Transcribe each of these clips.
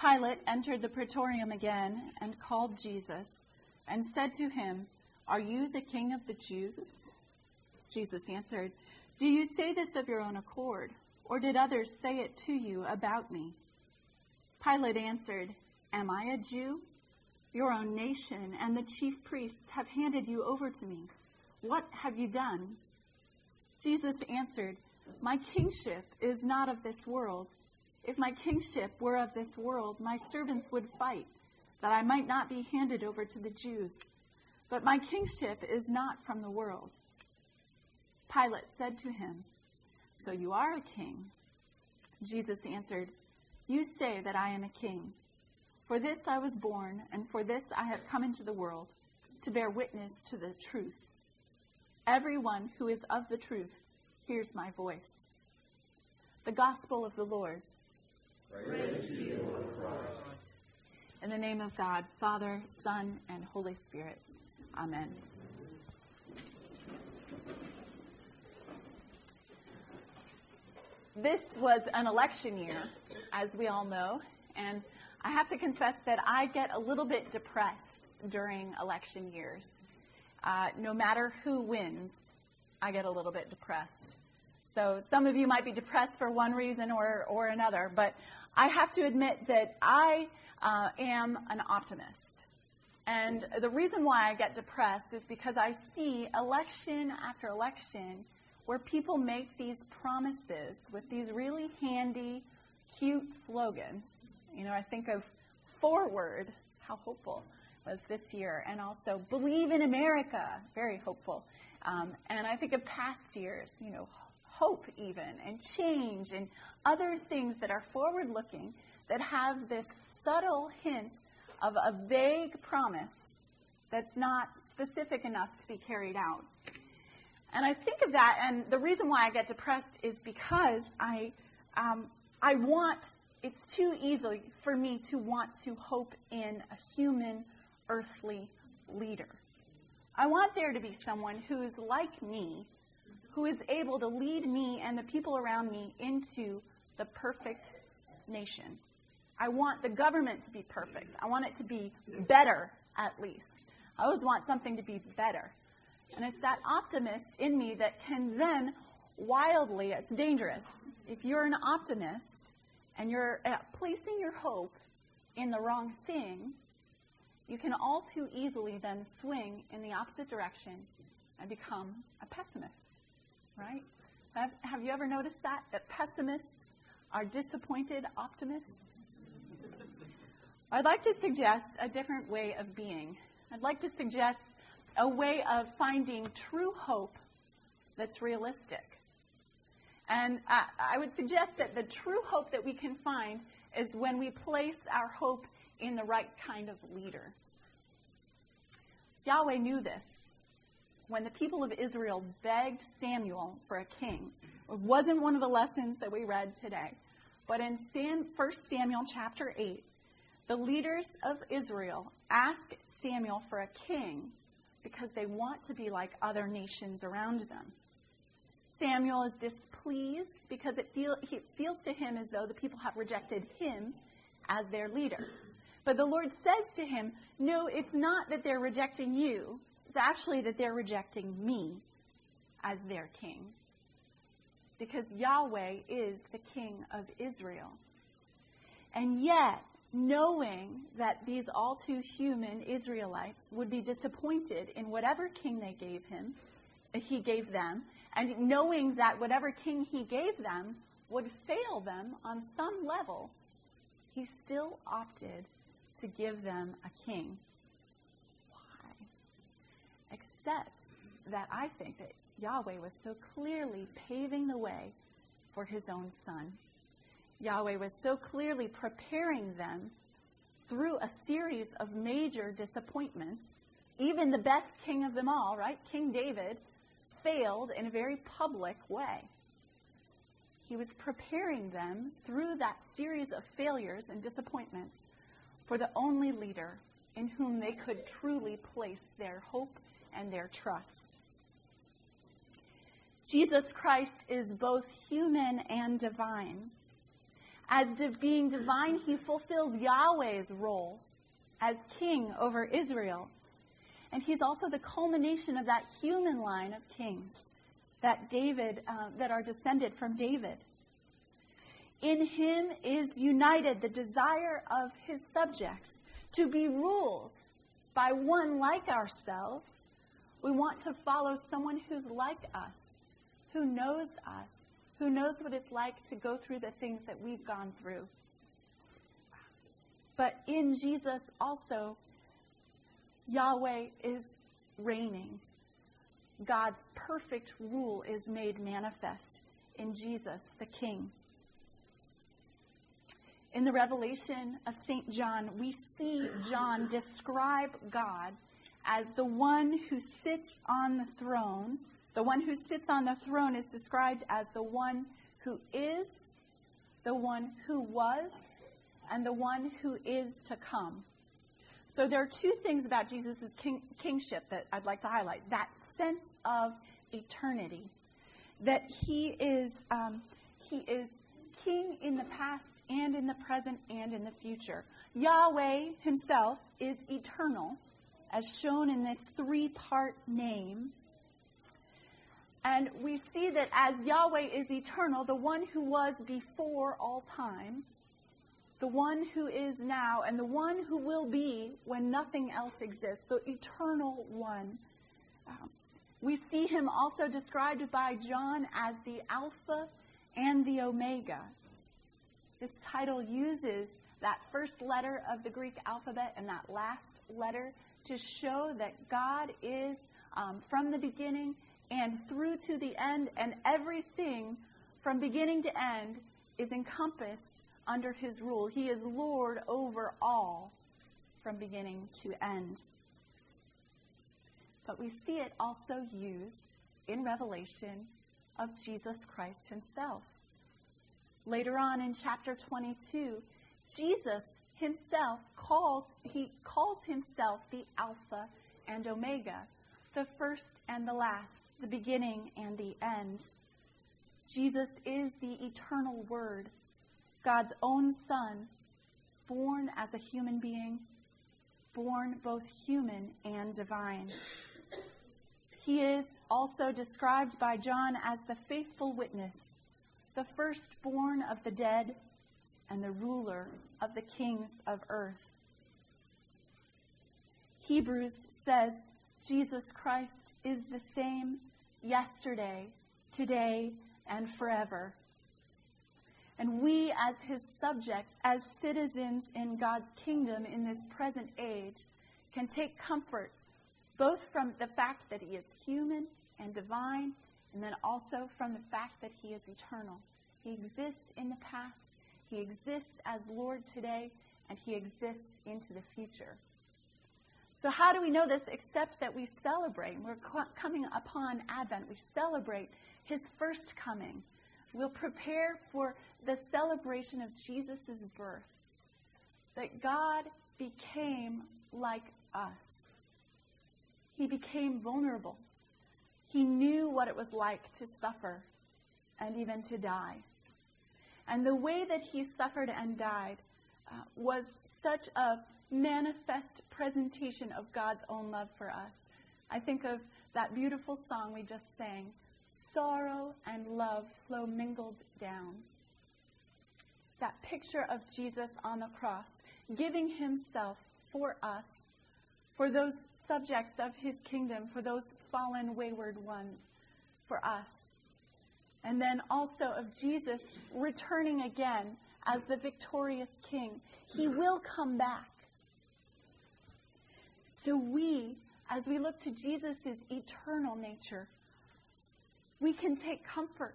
Pilate entered the praetorium again and called Jesus and said to him, Are you the king of the Jews? Jesus answered, Do you say this of your own accord, or did others say it to you about me? Pilate answered, Am I a Jew? Your own nation and the chief priests have handed you over to me. What have you done? Jesus answered, My kingship is not of this world. If my kingship were of this world, my servants would fight, that I might not be handed over to the Jews. But my kingship is not from the world. Pilate said to him, So you are a king? Jesus answered, You say that I am a king. For this I was born, and for this I have come into the world, to bear witness to the truth. Everyone who is of the truth hears my voice. The Gospel of the Lord. In the name of God, Father, Son, and Holy Spirit. Amen. This was an election year, as we all know, and I have to confess that I get a little bit depressed during election years. Uh, no matter who wins, I get a little bit depressed. So some of you might be depressed for one reason or, or another, but I have to admit that I uh, am an optimist. And the reason why I get depressed is because I see election after election where people make these promises with these really handy, cute slogans. You know, I think of Forward, how hopeful was this year, and also Believe in America, very hopeful. Um, and I think of past years, you know, hope even, and change, and other things that are forward looking that have this subtle hint of a vague promise that's not specific enough to be carried out. And I think of that, and the reason why I get depressed is because I, um, I want, it's too easy for me to want to hope in a human, earthly leader. I want there to be someone who is like me, who is able to lead me and the people around me into the perfect nation. I want the government to be perfect. I want it to be better, at least. I always want something to be better. And it's that optimist in me that can then wildly, it's dangerous. If you're an optimist and you're uh, placing your hope in the wrong thing, you can all too easily then swing in the opposite direction and become a pessimist, right? Have, have you ever noticed that? That pessimists are disappointed optimists? I'd like to suggest a different way of being. I'd like to suggest a way of finding true hope that's realistic. And I, I would suggest that the true hope that we can find is when we place our hope in the right kind of leader. Yahweh knew this. When the people of Israel begged Samuel for a king, it wasn't one of the lessons that we read today. But in 1 Samuel chapter 8, the leaders of Israel ask Samuel for a king because they want to be like other nations around them. Samuel is displeased because it, feel, it feels to him as though the people have rejected him as their leader. But the Lord says to him, No, it's not that they're rejecting you. It's actually that they're rejecting me as their king. Because Yahweh is the king of Israel. And yet, knowing that these all too human Israelites would be disappointed in whatever king they gave him, uh, he gave them, and knowing that whatever king he gave them would fail them on some level, he still opted to give them a king. Except that I think that Yahweh was so clearly paving the way for his own son. Yahweh was so clearly preparing them through a series of major disappointments. Even the best king of them all, right? King David failed in a very public way. He was preparing them through that series of failures and disappointments for the only leader in whom they could truly place their hope and their trust. Jesus Christ is both human and divine. As being divine, he fulfills Yahweh's role as king over Israel. And he's also the culmination of that human line of kings that David, uh, that are descended from David. In him is united the desire of his subjects to be ruled by one like ourselves. We want to follow someone who's like us, who knows us, who knows what it's like to go through the things that we've gone through. But in Jesus also, Yahweh is reigning. God's perfect rule is made manifest in Jesus, the King. In the revelation of St. John, we see John describe God as the one who sits on the throne. The one who sits on the throne is described as the one who is, the one who was, and the one who is to come. So there are two things about Jesus' king, kingship that I'd like to highlight. That sense of eternity, that he is, um, he is king in the past and in the present and in the future. Yahweh himself is eternal, as shown in this three part name. And we see that as Yahweh is eternal, the one who was before all time, the one who is now, and the one who will be when nothing else exists, the eternal one. Um, we see him also described by John as the Alpha and the Omega. This title uses that first letter of the Greek alphabet and that last letter to show that God is um, from the beginning and through to the end, and everything from beginning to end is encompassed under his rule. He is Lord over all from beginning to end. But we see it also used in Revelation of Jesus Christ himself. Later on in chapter 22, Jesus himself calls he calls himself the alpha and omega, the first and the last, the beginning and the end. Jesus is the eternal word God's own Son, born as a human being, born both human and divine. He is also described by John as the faithful witness, the firstborn of the dead, and the ruler of the kings of earth. Hebrews says Jesus Christ is the same yesterday, today, and forever. And we, as his subjects, as citizens in God's kingdom in this present age, can take comfort both from the fact that he is human and divine, and then also from the fact that he is eternal. He exists in the past, he exists as Lord today, and he exists into the future. So, how do we know this except that we celebrate? We're coming upon Advent. We celebrate his first coming. We'll prepare for the celebration of Jesus' birth, that God became like us. He became vulnerable. He knew what it was like to suffer and even to die. And the way that he suffered and died uh, was such a manifest presentation of God's own love for us. I think of that beautiful song we just sang sorrow and love flow mingled down that picture of Jesus on the cross, giving himself for us, for those subjects of his kingdom, for those fallen, wayward ones, for us. And then also of Jesus returning again as the victorious king. He will come back. So we, as we look to Jesus' eternal nature, we can take comfort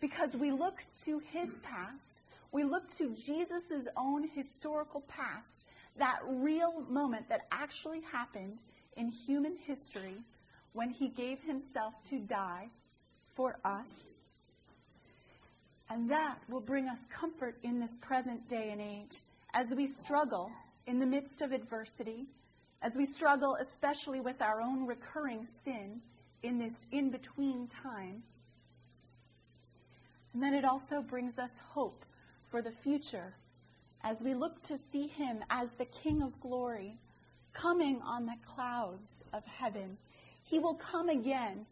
because we look to his past we look to Jesus' own historical past, that real moment that actually happened in human history when he gave himself to die for us. And that will bring us comfort in this present day and age as we struggle in the midst of adversity, as we struggle especially with our own recurring sin in this in between time. And then it also brings us hope for the future as we look to see him as the King of glory coming on the clouds of heaven. He will come again.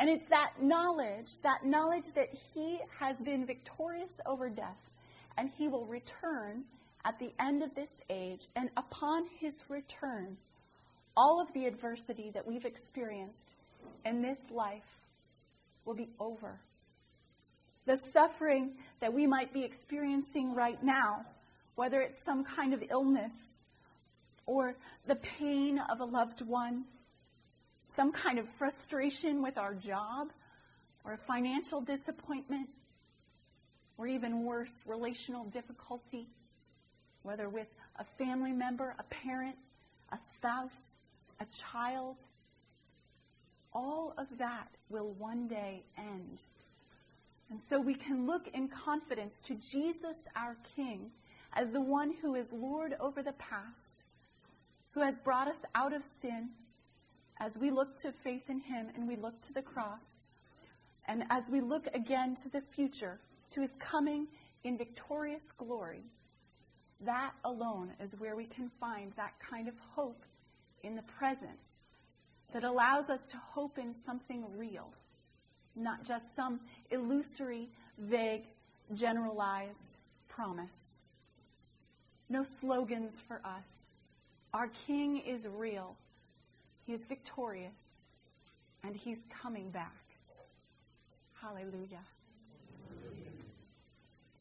And it's that knowledge, that knowledge that he has been victorious over death, and he will return at the end of this age. And upon his return, all of the adversity that we've experienced in this life will be over. The suffering that we might be experiencing right now, whether it's some kind of illness or the pain of a loved one, some kind of frustration with our job, or a financial disappointment, or even worse, relational difficulty, whether with a family member, a parent, a spouse, a child. All of that will one day end. And so we can look in confidence to Jesus, our King, as the one who is Lord over the past, who has brought us out of sin, as we look to faith in Him and we look to the cross, and as we look again to the future, to His coming in victorious glory. That alone is where we can find that kind of hope in the present that allows us to hope in something real, not just some illusory, vague, generalized promise. No slogans for us. Our King is real. He is victorious. And he's coming back. Hallelujah.